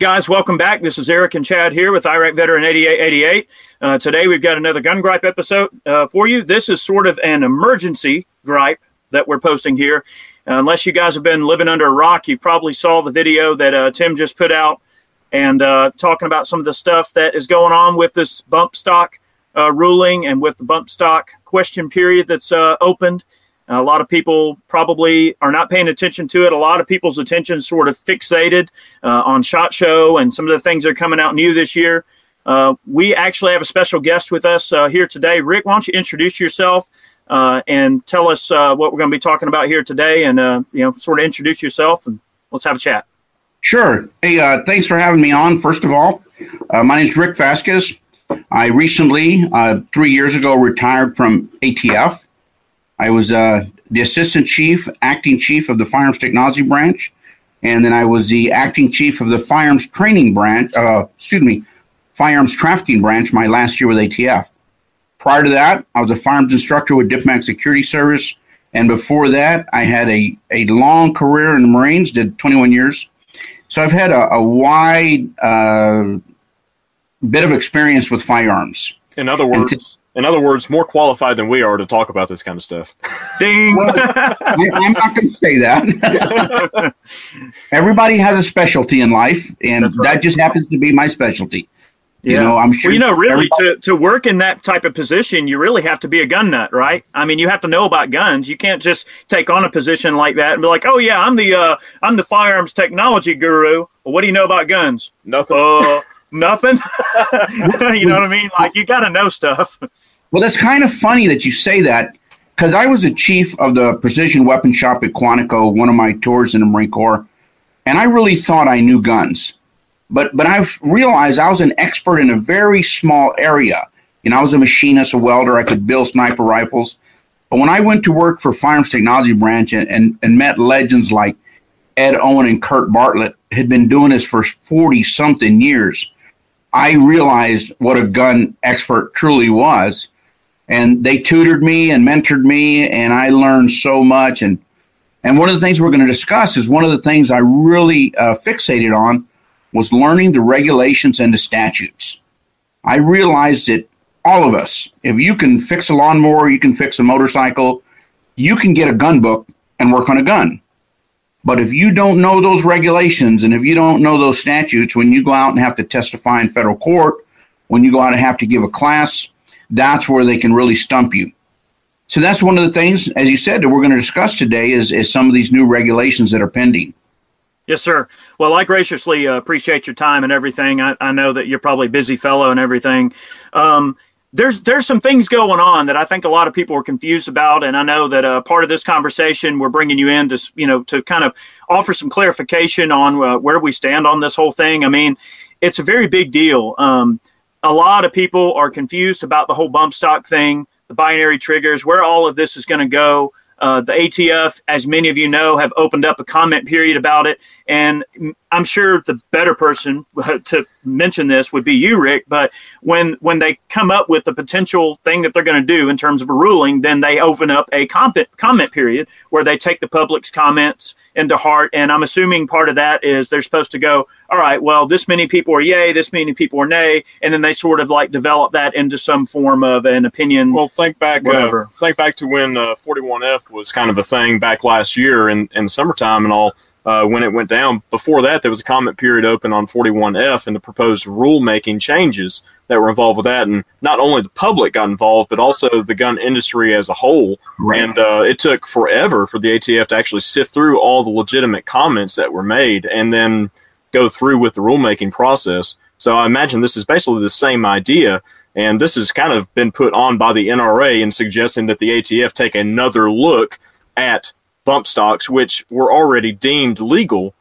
Guys, welcome back. This is Eric and Chad here with Iraq Veteran 8888. Uh, today we've got another gun gripe episode uh, for you. This is sort of an emergency gripe that we're posting here. Uh, unless you guys have been living under a rock, you probably saw the video that uh, Tim just put out and uh, talking about some of the stuff that is going on with this bump stock uh, ruling and with the bump stock question period that's opened. A lot of people probably are not paying attention to it. A lot of people's attention sort of fixated uh, on SHOT Show and some of the things that are coming out new this year. Uh, we actually have a special guest with us uh, here today. Rick, why don't you introduce yourself uh, and tell us uh, what we're going to be talking about here today, and uh, you know, sort of introduce yourself and let's have a chat. Sure. Hey, thanks for having me on. First of all, my name is Rick Vasquez. I recently, three years ago, retired from ATF. I was uh, the assistant chief, acting chief of the firearms technology branch, and then I was the acting chief of the firearms training branch. Uh, excuse me, firearms trafficking branch. My last year with ATF. Prior to that, I was a firearms instructor with Diplomatic Security Service, and before that, I had a a long career in the Marines. Did 21 years, so I've had a, a wide uh, bit of experience with firearms. In other words, in other words, more qualified than we are to talk about this kind of stuff. Ding! Well, I'm not going to say that. Everybody has a specialty in life, and right. that just happens to be my specialty. Yeah. You know, I'm sure. Well, you know, really, to, to work in that type of position, you really have to be a gun nut, right? I mean, you have to know about guns. You can't just take on a position like that and be like, "Oh yeah, I'm the uh, I'm the firearms technology guru." Well, what do you know about guns? Nothing. Uh, nothing. you know what I mean? Like you got to know stuff. Well, that's kind of funny that you say that because I was the chief of the precision weapon shop at Quantico, one of my tours in the Marine Corps, and I really thought I knew guns. But but I realized I was an expert in a very small area. You know, I was a machinist, a welder. I could build sniper rifles. But when I went to work for Firearms Technology Branch and, and, and met legends like Ed Owen and Kurt Bartlett, had been doing this for 40 something years, I realized what a gun expert truly was and they tutored me and mentored me and i learned so much. And and one of the things we're going to discuss is one of the things i really uh, fixated on was learning the regulations and the statutes. I realized that all of us. If you can fix a lawnmower you can fix a motorcycle you can get a gun book and work on a gun but if you don't know those regulations and if you don't know those statutes when you go out and have to testify in federal court when you go out and have to give a class that's where they can really stump you. So that's one of the things, as you said, that we're going to discuss today is, is some of these new regulations that are pending. Yes, sir. Well, I graciously uh, appreciate your time and everything. I, I, know that you're probably busy fellow and everything. Um, there's there's some things going on that I think a lot of people are confused about, and I know that uh, part of this conversation we're bringing you in to you know to kind of offer some clarification on uh, where we stand on this whole thing. I mean, it's a very big deal. Um, a lot of people are confused about the whole bump stock thing, the binary triggers, where all of this is going to go. Uh, the ATF, as many of you know, have opened up a comment period about it. And I'm sure the better person to mention this would be you, Rick. But when when they come up with the potential thing that they're going to do in terms of a ruling, then they open up a comment comment period where they take the public's comments into heart. And I'm assuming part of that is they're supposed to go, all right, well, this many people are yay, this many people are nay, and then they sort of like develop that into some form of an opinion. Well, think back, uh, think back to when uh, 41F was kind of a thing back last year in, in the summertime and all uh, when it went down. Before that, there was a comment period open on 41F and the proposed rulemaking changes that were involved with that. And not only the public got involved, but also the gun industry as a whole. Right. And uh, it took forever for the ATF to actually sift through all the legitimate comments that were made and then go through with the rulemaking process. So I imagine this is basically the same idea. And this has kind of been put on by the NRA in suggesting that the ATF take another look at bump stocks, which were already deemed legal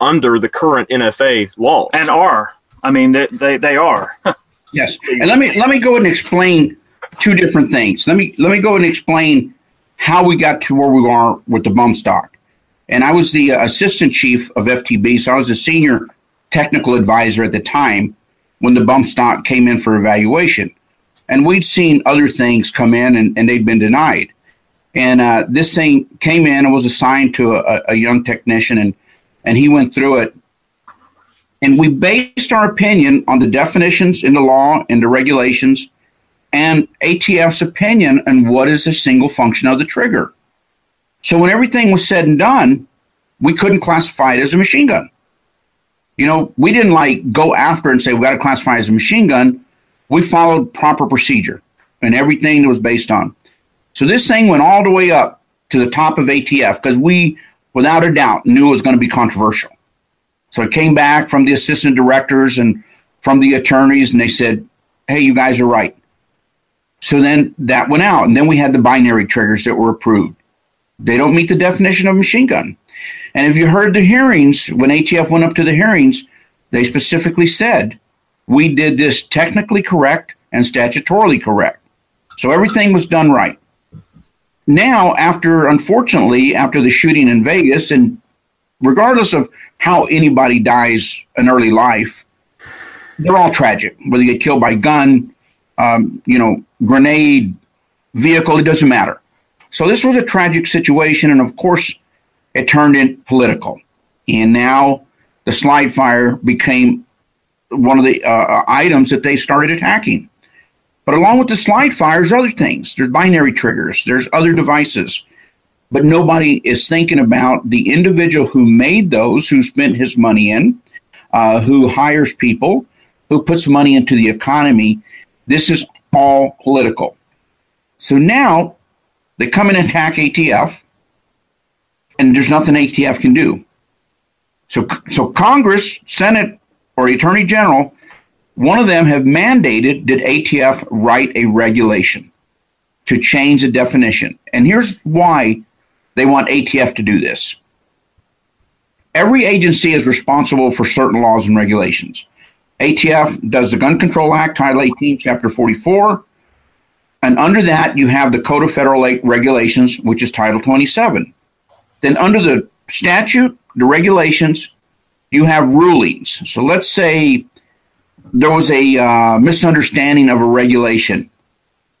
under the current NFA laws. And are. I mean, they, they, they are. yes. And let me let me go and explain two different things. Let me let me go and explain how we got to where we are with the bump stock. And I was the uh, assistant chief of FTB, so I was the senior technical advisor at the time when the bump stock came in for evaluation. And we'd seen other things come in and, and they'd been denied. And uh, this thing came in and was assigned to a, a, young technician, and and he went through it. And we based our opinion on the definitions in the law and the regulations and ATF's opinion on what is a single function of the trigger. So when everything was said and done, we couldn't classify it as a machine gun. You know, we didn't like go after and say we got to classify as a machine gun. We followed proper procedure and everything that was based on. So this thing went all the way up to the top of ATF because we, without a doubt, knew it was going to be controversial. So it came back from the assistant directors and from the attorneys, and they said, "Hey, you guys are right." So then that went out, and then we had the binary triggers that were approved. They don't meet the definition of machine gun. And if you heard the hearings, when ATF went up to the hearings, they specifically said, we did this technically correct and statutorily correct. So everything was done right. Now, after, unfortunately, after the shooting in Vegas, and regardless of how anybody dies in early life, they're all tragic. Whether you get killed by gun, um, you know, grenade, vehicle, it doesn't matter. So this was a tragic situation, and of course, it turned in political. And now the slide fire became one of the uh, uh, items that they started attacking. But along with the slide fire, there's other things. There's binary triggers. There's other devices. But nobody is thinking about the individual who made those, who spent his money in, uh, who hires people, who puts money into the economy. This is all political. So now they come and attack ATF, and there's nothing ATF can do. So, so Congress, Senate, or Attorney General, one of them have mandated that ATF write a regulation to change the definition. And here's why they want ATF to do this. Every agency is responsible for certain laws and regulations. ATF does the Gun Control Act, Title 18, Chapter 44. And under that, you have the Code of Federal Regulations, which is Title 27. Then, under the statute, the regulations, you have rulings. So, let's say there was a uh, misunderstanding of a regulation,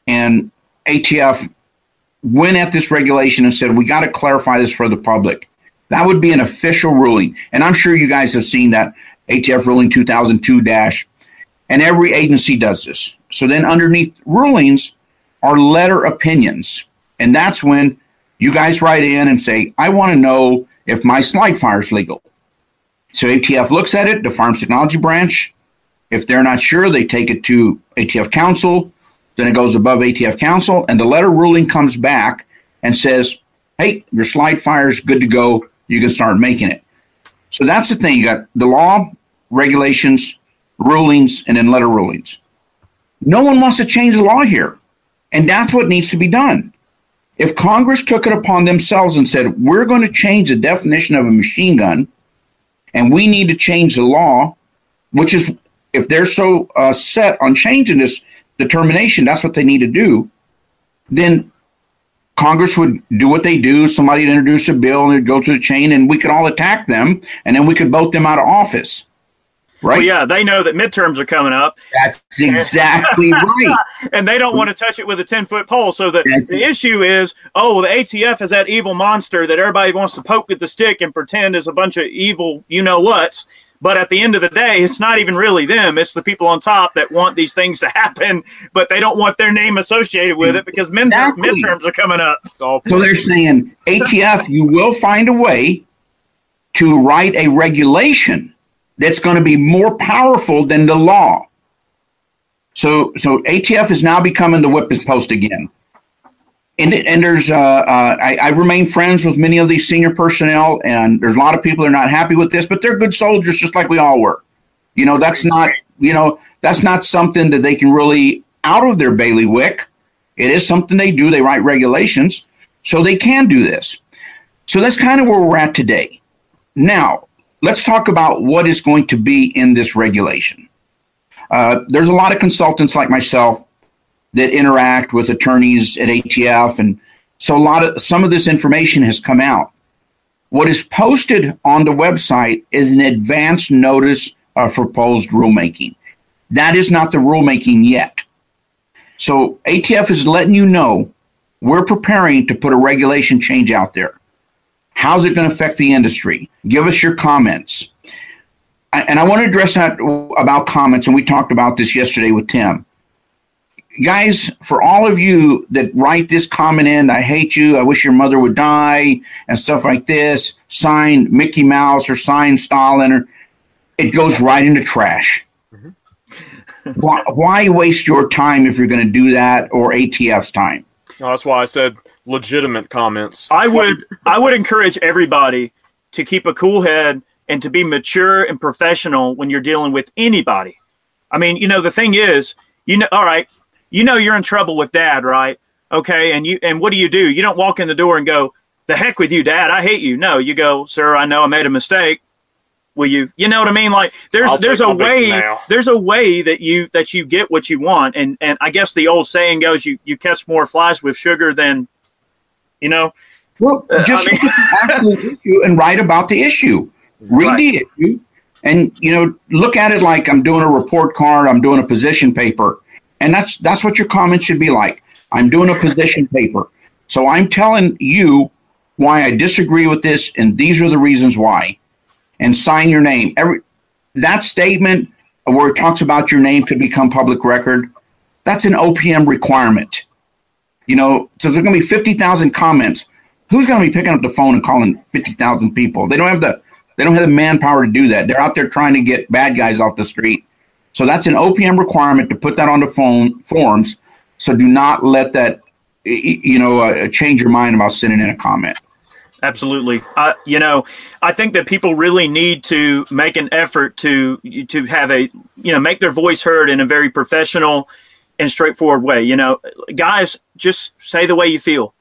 and ATF went at this regulation and said, We got to clarify this for the public. That would be an official ruling. And I'm sure you guys have seen that ATF ruling 2002 dash, and every agency does this. So then underneath rulings are letter opinions. And that's when you guys write in and say, I want to know if my slide fire is legal. So ATF looks at it, the Firearms Technology Branch. If they're not sure, they take it to ATF Counsel. Then it goes above ATF Counsel, and the letter ruling comes back and says, hey, your slide fire is good to go. You can start making it. So that's the thing. You got the law, regulations, rulings, and then letter rulings. No one wants to change the law here. And that's what needs to be done. If Congress took it upon themselves and said, we're going to change the definition of a machine gun and we need to change the law, which is, if they're so uh, set on changing this determination, that's what they need to do, then Congress would do what they do. Somebody would introduce a bill and it'd go through the chain and we could all attack them and then we could vote them out of office. Right. Well, yeah, they know that midterms are coming up. That's exactly right. and they don't want to touch it with a 10 foot pole. So the, the issue is oh, the ATF is that evil monster that everybody wants to poke with the stick and pretend is a bunch of evil, you know what's. But at the end of the day, it's not even really them. It's the people on top that want these things to happen, but they don't want their name associated with it because exactly. midterms are coming up. So, so they're saying, ATF, you will find a way to write a regulation that's going to be more powerful than the law. So, so ATF is now becoming the whipping post again. And, and there's, uh, uh, I, I, remain friends with many of these senior personnel, and there's a lot of people are not happy with this, but they're good soldiers just like we all were. You know, that's not, you know, that's not something that they can really out of their bailiwick. It is something they do. They write regulations, so they can do this. So that's kind of where we're at today. Now, let's talk about what is going to be in this regulation. Uh, there's a lot of consultants like myself that interact with attorneys at ATF, and so a lot of some of this information has come out. What is posted on the website is an advance notice of proposed rulemaking. That is not the rulemaking yet. So ATF is letting you know we're preparing to put a regulation change out there. How's it going to affect the industry? Give us your comments. and I want to address that about comments, and we talked about this yesterday with Tim. Guys, for all of you that write this comment in, I hate you, I wish your mother would die, and stuff like this, sign Mickey Mouse or sign Stalin, or it goes right into trash. Mm-hmm. why, why, waste your time if you're going to do that or ATF's time? No, that's why I said legitimate comments. I would I would encourage everybody to keep a cool head and to be mature and professional when you're dealing with anybody. I mean, you know, the thing is, you know, all right, you know you're in trouble with dad, right? Okay, and you and what do you do? You don't walk in the door and go, "The heck with you, dad! I hate you." No, you go, "Sir, I know I made a mistake. Will you?" You know what I mean? Like there's I'll there's a way there's a way that you that you get what you want, and and I guess the old saying goes, "You you catch more flies with sugar than," you know. Well, uh, just I mean, and write about the issue. Read right. the issue, and you know, look at it like I'm doing a report card. I'm doing a position paper and that's that's what your comments should be like. I'm doing a position paper. So I'm telling you why I disagree with this and these are the reasons why. And sign your name. Every that statement where it talks about your name could become public record, that's an OPM requirement. You know, so there's going to be 50,000 comments. Who's going to be picking up the phone and calling 50,000 people? They don't have the they don't have the manpower to do that. They're out there trying to get bad guys off the street so that's an OPM requirement to put that on the phone forms. So do not let that, you know, uh, change your mind about sending in a comment. Absolutely. Uh, you know, I think that people really need to make an effort to to have a you know make their voice heard in a very professional and straightforward way. You know, guys, just say the way you feel.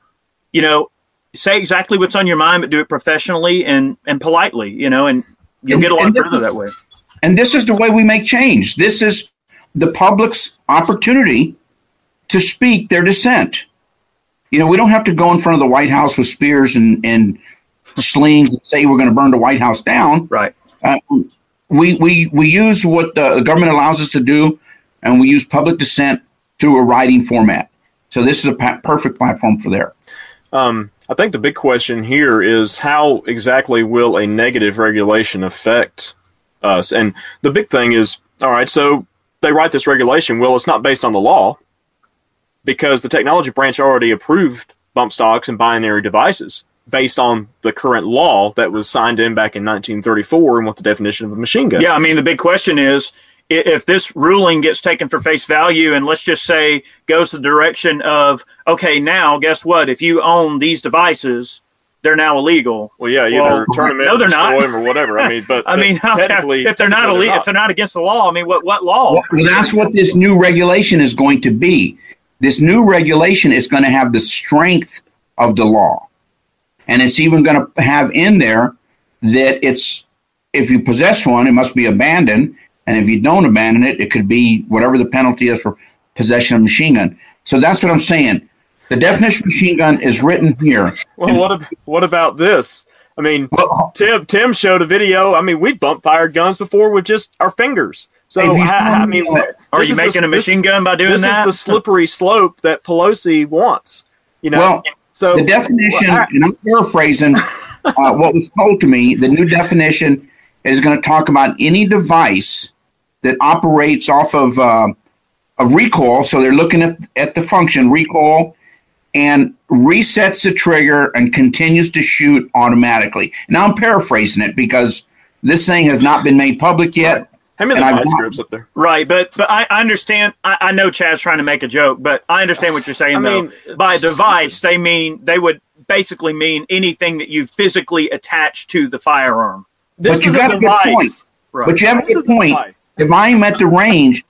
You know, say exactly what's on your mind, but do it professionally and and politely. You know, and you'll and, get a lot further that way. And this is the way we make change. This is the public's opportunity to speak their dissent. You know, we don't have to go in front of the White House with spears and, and slings and say we're going to burn the White House down. Right. Uh, we, we, we use what the government allows us to do, and we use public dissent through a writing format. So this is a pa- perfect platform for there. Um, I think the big question here is how exactly will a negative regulation affect us. And the big thing is, all right, so they write this regulation. Well, it's not based on the law because the technology branch already approved bump stocks and binary devices based on the current law that was signed in back in 1934 and what the definition of a machine gun. Yeah, I mean the big question is if this ruling gets taken for face value and let's just say goes the direction of okay, now guess what? If you own these devices, they're now illegal. Well, yeah, either well, turn them in, no, they're not, them or whatever. I mean, but I mean, technically, if they're not illegal, if they're not against the law, I mean, what what law? Well, that's what this new regulation is going to be. This new regulation is going to have the strength of the law, and it's even going to have in there that it's if you possess one, it must be abandoned, and if you don't abandon it, it could be whatever the penalty is for possession of a machine gun. So that's what I'm saying the definition of machine gun is written here. Well, what what about this? I mean, well, Tim Tim showed a video. I mean, we bump fired guns before with just our fingers. So I, I, mean, are you making the, a machine gun by doing this that? This is the slippery slope that Pelosi wants. You know. Well, so the definition, well, I, and I'm paraphrasing uh, what was told to me. The new definition is going to talk about any device that operates off of uh, a recoil. So they're looking at at the function recoil and resets the trigger and continues to shoot automatically. Now I'm paraphrasing it because this thing has not been made public yet. How many device groups up there? Right, but but I understand. I, I, know Chad's trying to make a joke, but I understand what you're saying. I though mean, by device, they mean they would basically mean anything that you physically attach to the firearm. This but you got a good point. Right. But you have a good point. If I'm at the range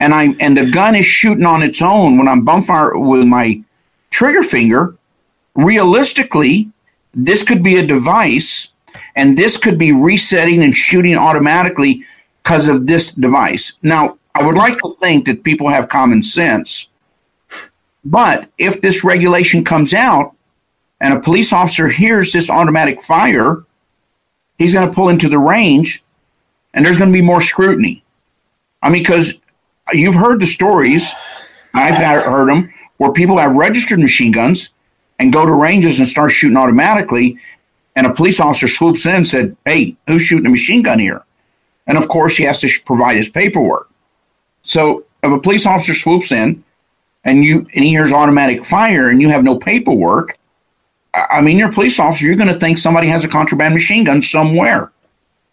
and I and the gun is shooting on its own when I'm bump fire with my trigger finger, realistically, this could be a device and this could be resetting and shooting automatically because of this device. Now, I would like to think that people have common sense, but if this regulation comes out and a police officer hears this automatic fire, he's going to pull into the range and there's going to be more scrutiny. I mean, because you've heard the stories, I've heard them, where people have registered machine guns and go to ranges and start shooting automatically. And a police officer swoops in and said, Hey, who's shooting a machine gun here? and of course he has to provide his paperwork. So if a police officer swoops in and you and he hears automatic fire and you have no paperwork, I mean, you're a police officer. You're going to think somebody has a contraband machine gun somewhere.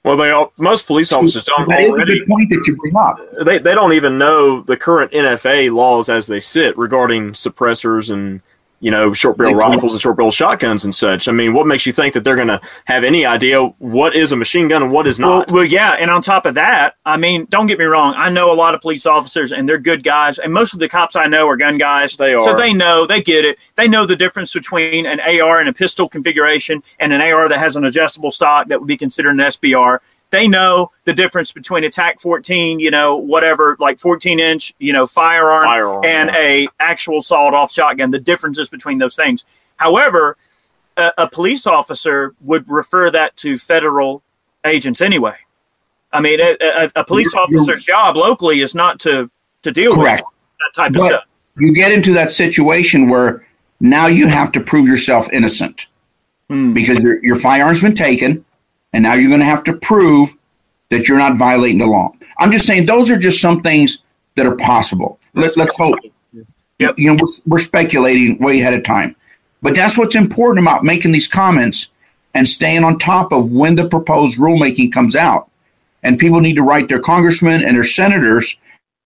Well, they all, most police officers don't that already. Is a good point that you bring up. They they don't even know the current NFA laws as they sit regarding suppressors and you know, short barrel rifles and short barrel shotguns and such. I mean, what makes you think that they're going to have any idea what is a machine gun and what is not? Well, well, yeah. And on top of that, I mean, don't get me wrong. I know a lot of police officers and they're good guys. And most of the cops I know are gun guys. They are. So they know, they get it. They know the difference between an AR and a pistol configuration and an AR that has an adjustable stock that would be considered an SBR they know the difference between a TAC 14, you know, whatever, like 14 inch, you know, firearm, firearm and yeah. a actual sawed off shotgun. The differences between those things. However, a, a, police officer would refer that to federal agents anyway. I mean, a, a, a police you're, officer's you're, job locally is not to to deal correct. with that type but of stuff. You get into that situation where now you have to prove yourself innocent hmm. because your your firearm's been taken and now you're going to have to prove that you're not violating the law. I'm just saying those are just some things that are possible. Let's let's hope. Yep. You know, we're, we're speculating way ahead of time, but that's what's important about making these comments and staying on top of when the proposed rulemaking comes out. And people need to write their congressmen and their senators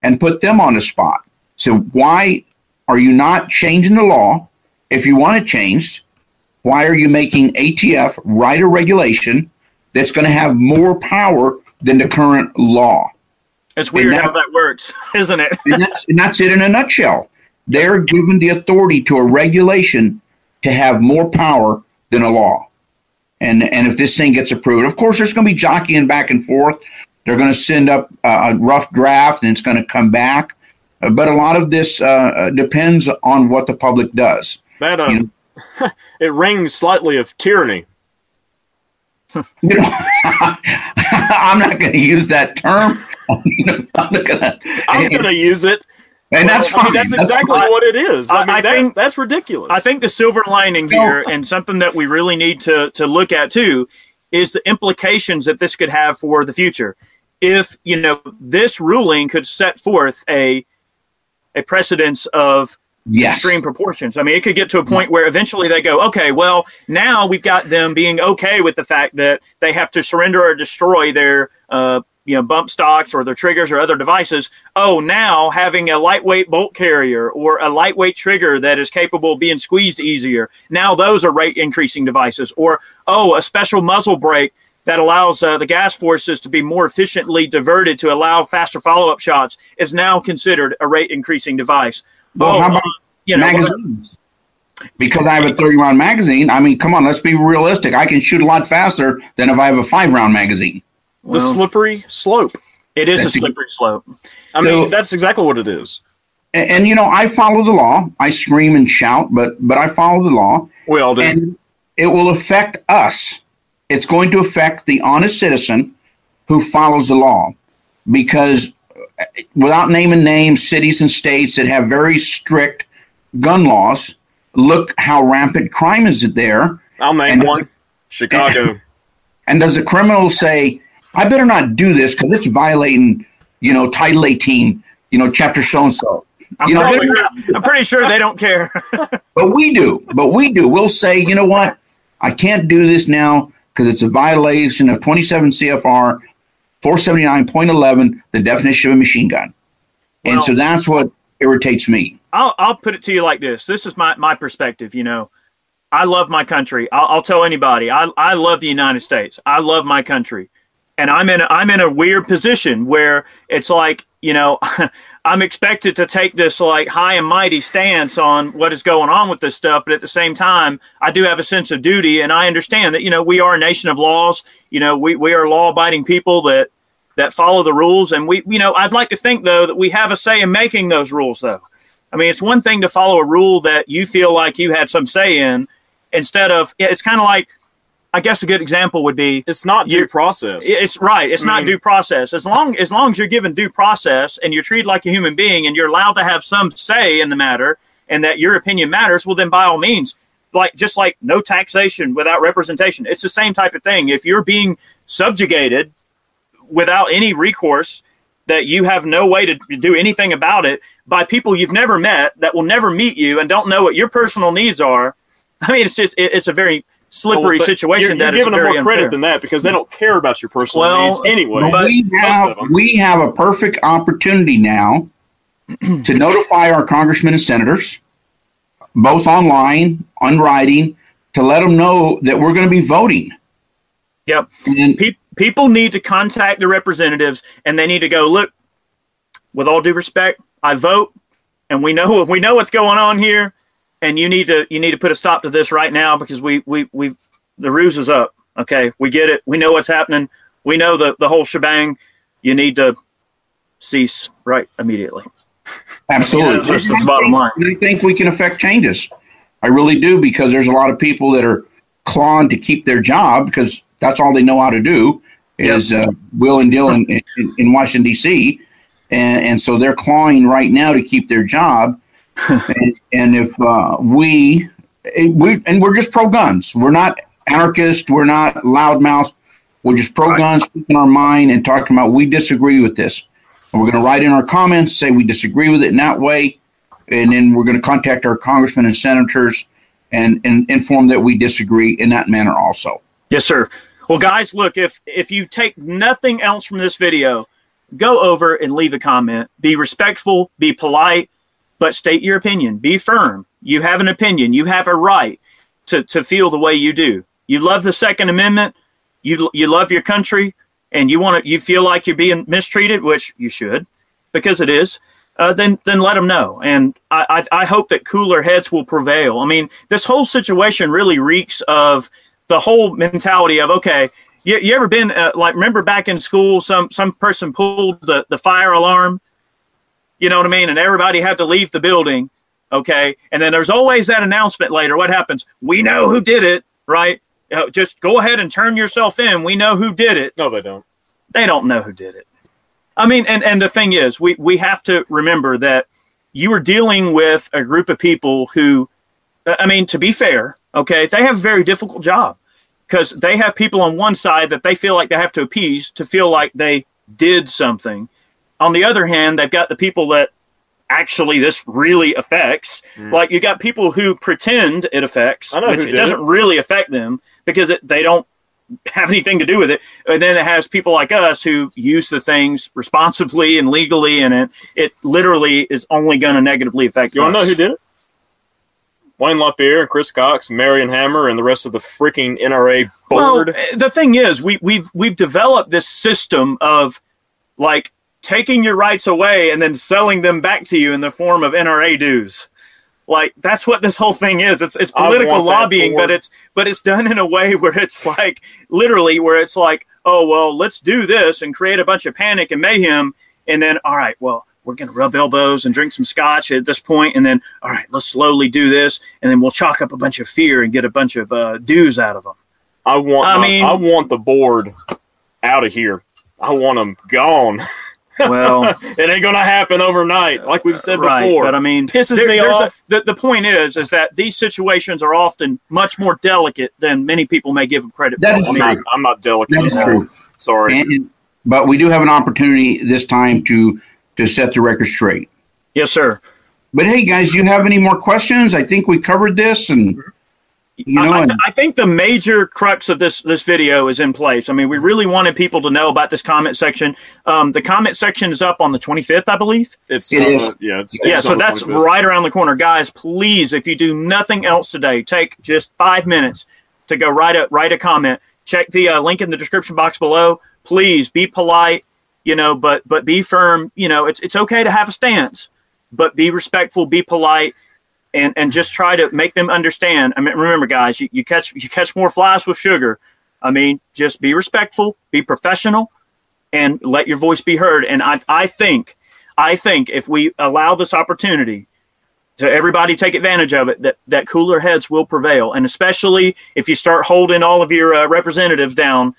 and put them on the spot. So why are you not changing the law? If you want it changed, why are you making ATF write a regulation that's going to have more power than the current law. It's weird that, how that works, isn't it? and, that's, and that's it in a nutshell. They're given the authority to a regulation to have more power than a law. And and if this thing gets approved, of course, there's going to be jockeying back and forth. They're going to send up a rough draft, and it's going to come back. Uh, but a lot of this uh, uh, depends on what the public does. That um, you know? it rings slightly of tyranny you know, I'm not going to use that term. I'm gonna, I'm going to use it. And well, that's fine. I mean, that's, that's exactly fine. what it is. I, I mean, I that, think that's ridiculous. I think the silver lining here, and something that we really need to to look at too, is the implications that this could have for the future. If you know this ruling could set forth a a precedence of yes. extreme proportions. I mean, it could get to a point where eventually they go, okay, well, now we've got them being okay with the fact that they have to surrender or destroy their, uh, you know, bump stocks or their triggers or other devices. Oh, now having a lightweight bolt carrier or a lightweight trigger that is capable of being squeezed easier. Now those are rate increasing devices. Or, oh, a special muzzle brake that allows uh, the gas forces to be more efficiently diverted to allow faster follow up shots is now considered a rate increasing device. Well, oh, how about uh, you know, magazines? Because I have a 30 round magazine. I mean, come on, let's be realistic. I can shoot a lot faster than if I have a five round magazine. The well, slippery slope. It is a slippery slope. I mean, so, that's exactly what it is. And, and, you know, I follow the law. I scream and shout, but but I follow the law. We all do. And it will affect us. It's going to affect the honest citizen who follows the law because without naming names, cities and states that have very strict gun laws. Look how rampant crime is there. I'll name and one Chicago. And, and does the criminal say, I better not do this because it's violating, you know, Title 18, you know, chapter so and so? I'm, you know, probably, I'm pretty sure they don't care. but we do. But we do. We'll say, you know what? I can't do this now because it's a violation of 27 CFR 479.11, the definition of a machine gun. And well, so that's what irritates me. I'll, I'll put it to you like this. This is my, my perspective. You know, I love my country. I'll, I'll tell anybody, I, I love the United States. I love my country. And I'm in, a, I'm in a weird position where it's like, you know, I'm expected to take this like high and mighty stance on what is going on with this stuff, but at the same time, I do have a sense of duty, and I understand that you know we are a nation of laws. You know, we we are law abiding people that that follow the rules, and we you know I'd like to think though that we have a say in making those rules though. I mean, it's one thing to follow a rule that you feel like you had some say in, instead of it's kind of like I guess a good example would be it's not due process. It's right. It's I not mean, due process. As long as long as you're given due process and you're treated like a human being and you're allowed to have some say in the matter and that your opinion matters, well then by all means, like just like no taxation without representation. It's the same type of thing. If you're being subjugated without any recourse that you have no way to do anything about it by people you've never met that will never meet you and don't know what your personal needs are. I mean, it's just it, it's a very slippery Well, situation. You're, you're that is giving them more credit unfair. than that because they don't care about your personal Well, needs anyway. But we have we have a perfect opportunity now to notify our congressmen and senators, both online, on writing, to let them know that we're going to be voting. Yep. And Pe- people need to contact their representatives and they need to go look with all due respect i vote and we know we know what's going on here and you need to you need to put a stop to this right now because we we we the ruse is up okay? We get it. We know what's happening. We know the the whole shebang. You need to cease right immediately. Absolutely, Yeah, that's the bottom line. And I think we can affect changes. I really do because there's a lot of people that are clawing to keep their job because that's all they know how to do is uh, will and Dylan in, in, in Washington D.C. And, and so they're clawing right now to keep their job. and, and if uh, we, we and we're just pro guns, we're not anarchists, we're not loudmouths, we're just pro guns, speaking our mind and talking about we disagree with this. And we're going to write in our comments, say we disagree with it in that way, and then we're going to contact our congressmen and senators and, and inform that we disagree in that manner also. Yes, sir. Well, guys, look, if if you take nothing else from this video, go over and leave a comment. Be respectful, be polite, but state your opinion. Be firm. You have an opinion. You have a right to, to feel the way you do. You love the Second Amendment. You you love your country, and you want to. You feel like you're being mistreated, which you should, because it is. Uh, then then let them know. And I, I I hope that cooler heads will prevail. I mean, this whole situation really reeks of the whole mentality of okay. You, you ever been uh, like remember back in school some some person pulled the, the fire alarm you know what I mean? And everybody had to leave the building. Okay. And then there's always that announcement later. What happens? We know who did it, right? Uh, just go ahead and turn yourself in. We know who did it. no, they don't. They don't know who did it. I mean, and, and the thing is, we, we have to remember that you were dealing with a group of people who, I mean, to be fair, okay, they have a very difficult job because they have people on one side that they feel like they have to appease to feel like they did something. On the other hand, they've got the people that actually this really affects. Hmm. Like you got people who pretend it affects, I know which it doesn't it. really affect them because it, they don't have anything to do with it. And then it has people like us who use the things responsibly and legally, and it it literally is only going to negatively affect You want to us. know who did it? Wayne LaPierre, and Chris Cox, Marion Hammer, and the rest of the freaking NRA board. Well, eh, the thing is, we, we've we've developed this system of like taking your rights away and then selling them back to you in the form of NRA dues. Like that's what this whole thing is. It's it's political lobbying, but it's but it's done in a way where it's like literally where it's like, oh well, let's do this and create a bunch of panic and mayhem, and then all right, well we're gonna rub elbows and drink some scotch at this point, and then all right, let's slowly do this, and then we'll chalk up a bunch of fear and get a bunch of uh, dues out of them. I want. I my- mean- I want the board out of here. I want them gone. Well. it ain't gonna happen overnight, like we've said right, before. But I mean, Pisses there- me there's a- off. the, the point is, is that these situations are often much more delicate than many people may give them credit That for. is I I'm mean, not. I'm not delicate. That is true. Sorry. And, but we do have an opportunity this time to to set the record straight. yes, sir. But hey, guys, do you have any more questions? I think we covered this, and you know, I, I, I think the major crux of this this video is in place. I mean, we really wanted people to know about this comment section. Um, the comment section is up on the 25th, I believe. it's It uh, is. Yeah. It's, Yeah, it's so that's 25th. right around the corner, guys. Please, if you do nothing else today, take just five minutes to go write a write a comment. Check the uh, link in the description box below. Please be polite, you know, but but be firm. You know, it's it's okay to have a stance, but be respectful, be polite, and and just try to make them understand. I mean, remember, guys, you, you catch you catch more flies with sugar. I mean, just be respectful, be professional, and let your voice be heard. And I I think I think if we allow this opportunity to everybody take advantage of it, that, that cooler heads will prevail. And especially if you start holding all of your uh, representatives down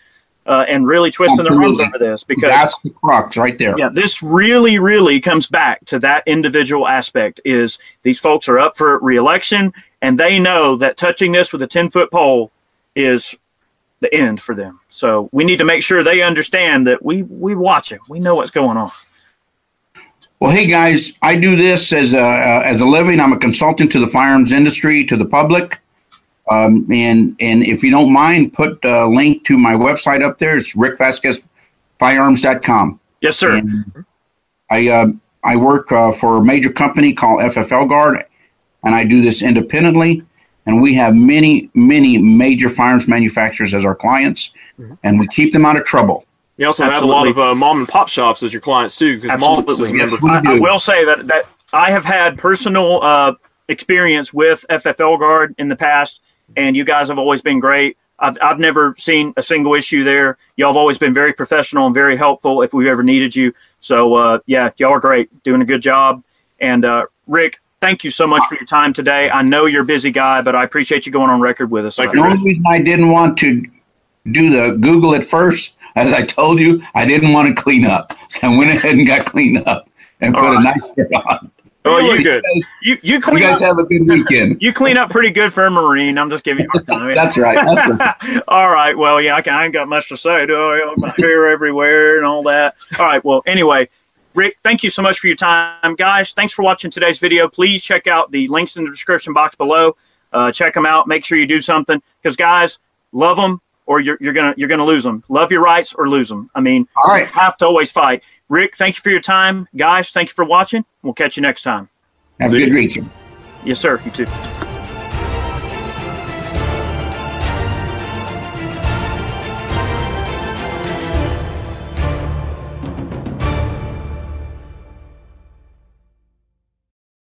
uh, and really twisting their arms over this, because that's the crux right there. yeah, this really, really comes back to that individual aspect. Is these folks are up for reelection, and they know that touching this with a ten foot pole is the end for them. So we need to make sure they understand that we we watch it. We know what's going on. Well, hey guys, I do this as a uh, as a living. I'm a consultant to the firearms industry, to the public, um, and and if you don't mind, put a link to my website up there. It's rickvasquezfirearms.com. Yes, sir. And I uh, I work uh, for a major company called FFL Guard, and I do this independently. And we have many, many major firearms manufacturers as our clients, mm-hmm. and we keep them out of trouble. You also Absolutely. have a lot of uh, mom and pop shops as your clients too, because moms is a member. Yes, I, I, will say that that I have had personal uh, experience with FFL Guard in the past, and you guys have always been great. I've, I've never seen a single issue there. Y'all have always been very professional and very helpful if we've ever needed you. So, uh, yeah, y'all are great, doing a good job. And uh, Rick, thank you so much for your time today. I know you're a busy guy, but I appreciate you going on record with us. The only reason I didn't want to do the Google at first, as I told you, I didn't want to clean up. So I went ahead and got cleaned up and All put right. a nice shirt on. Oh, you good. You you, clean you guys up, have a good weekend. You clean up pretty good for a Marine. I'm just giving you a hard time. that's right. That's right. all right. Well, yeah, I, can, I ain't got much to say. Do I? My hair everywhere and all that. All right. Well, anyway, Rick, thank you so much for your time, guys. Thanks for watching today's video. Please check out the links in the description box below. Uh, check them out. Make sure you do something because, guys, love them or you're, you're gonna you're gonna lose them. Love your rights or lose them. I mean, all right. have to always fight. Rick, thank you for your time, guys. Thank you for watching. We'll catch you next time. Have a good weekend. Yes, sir. You too.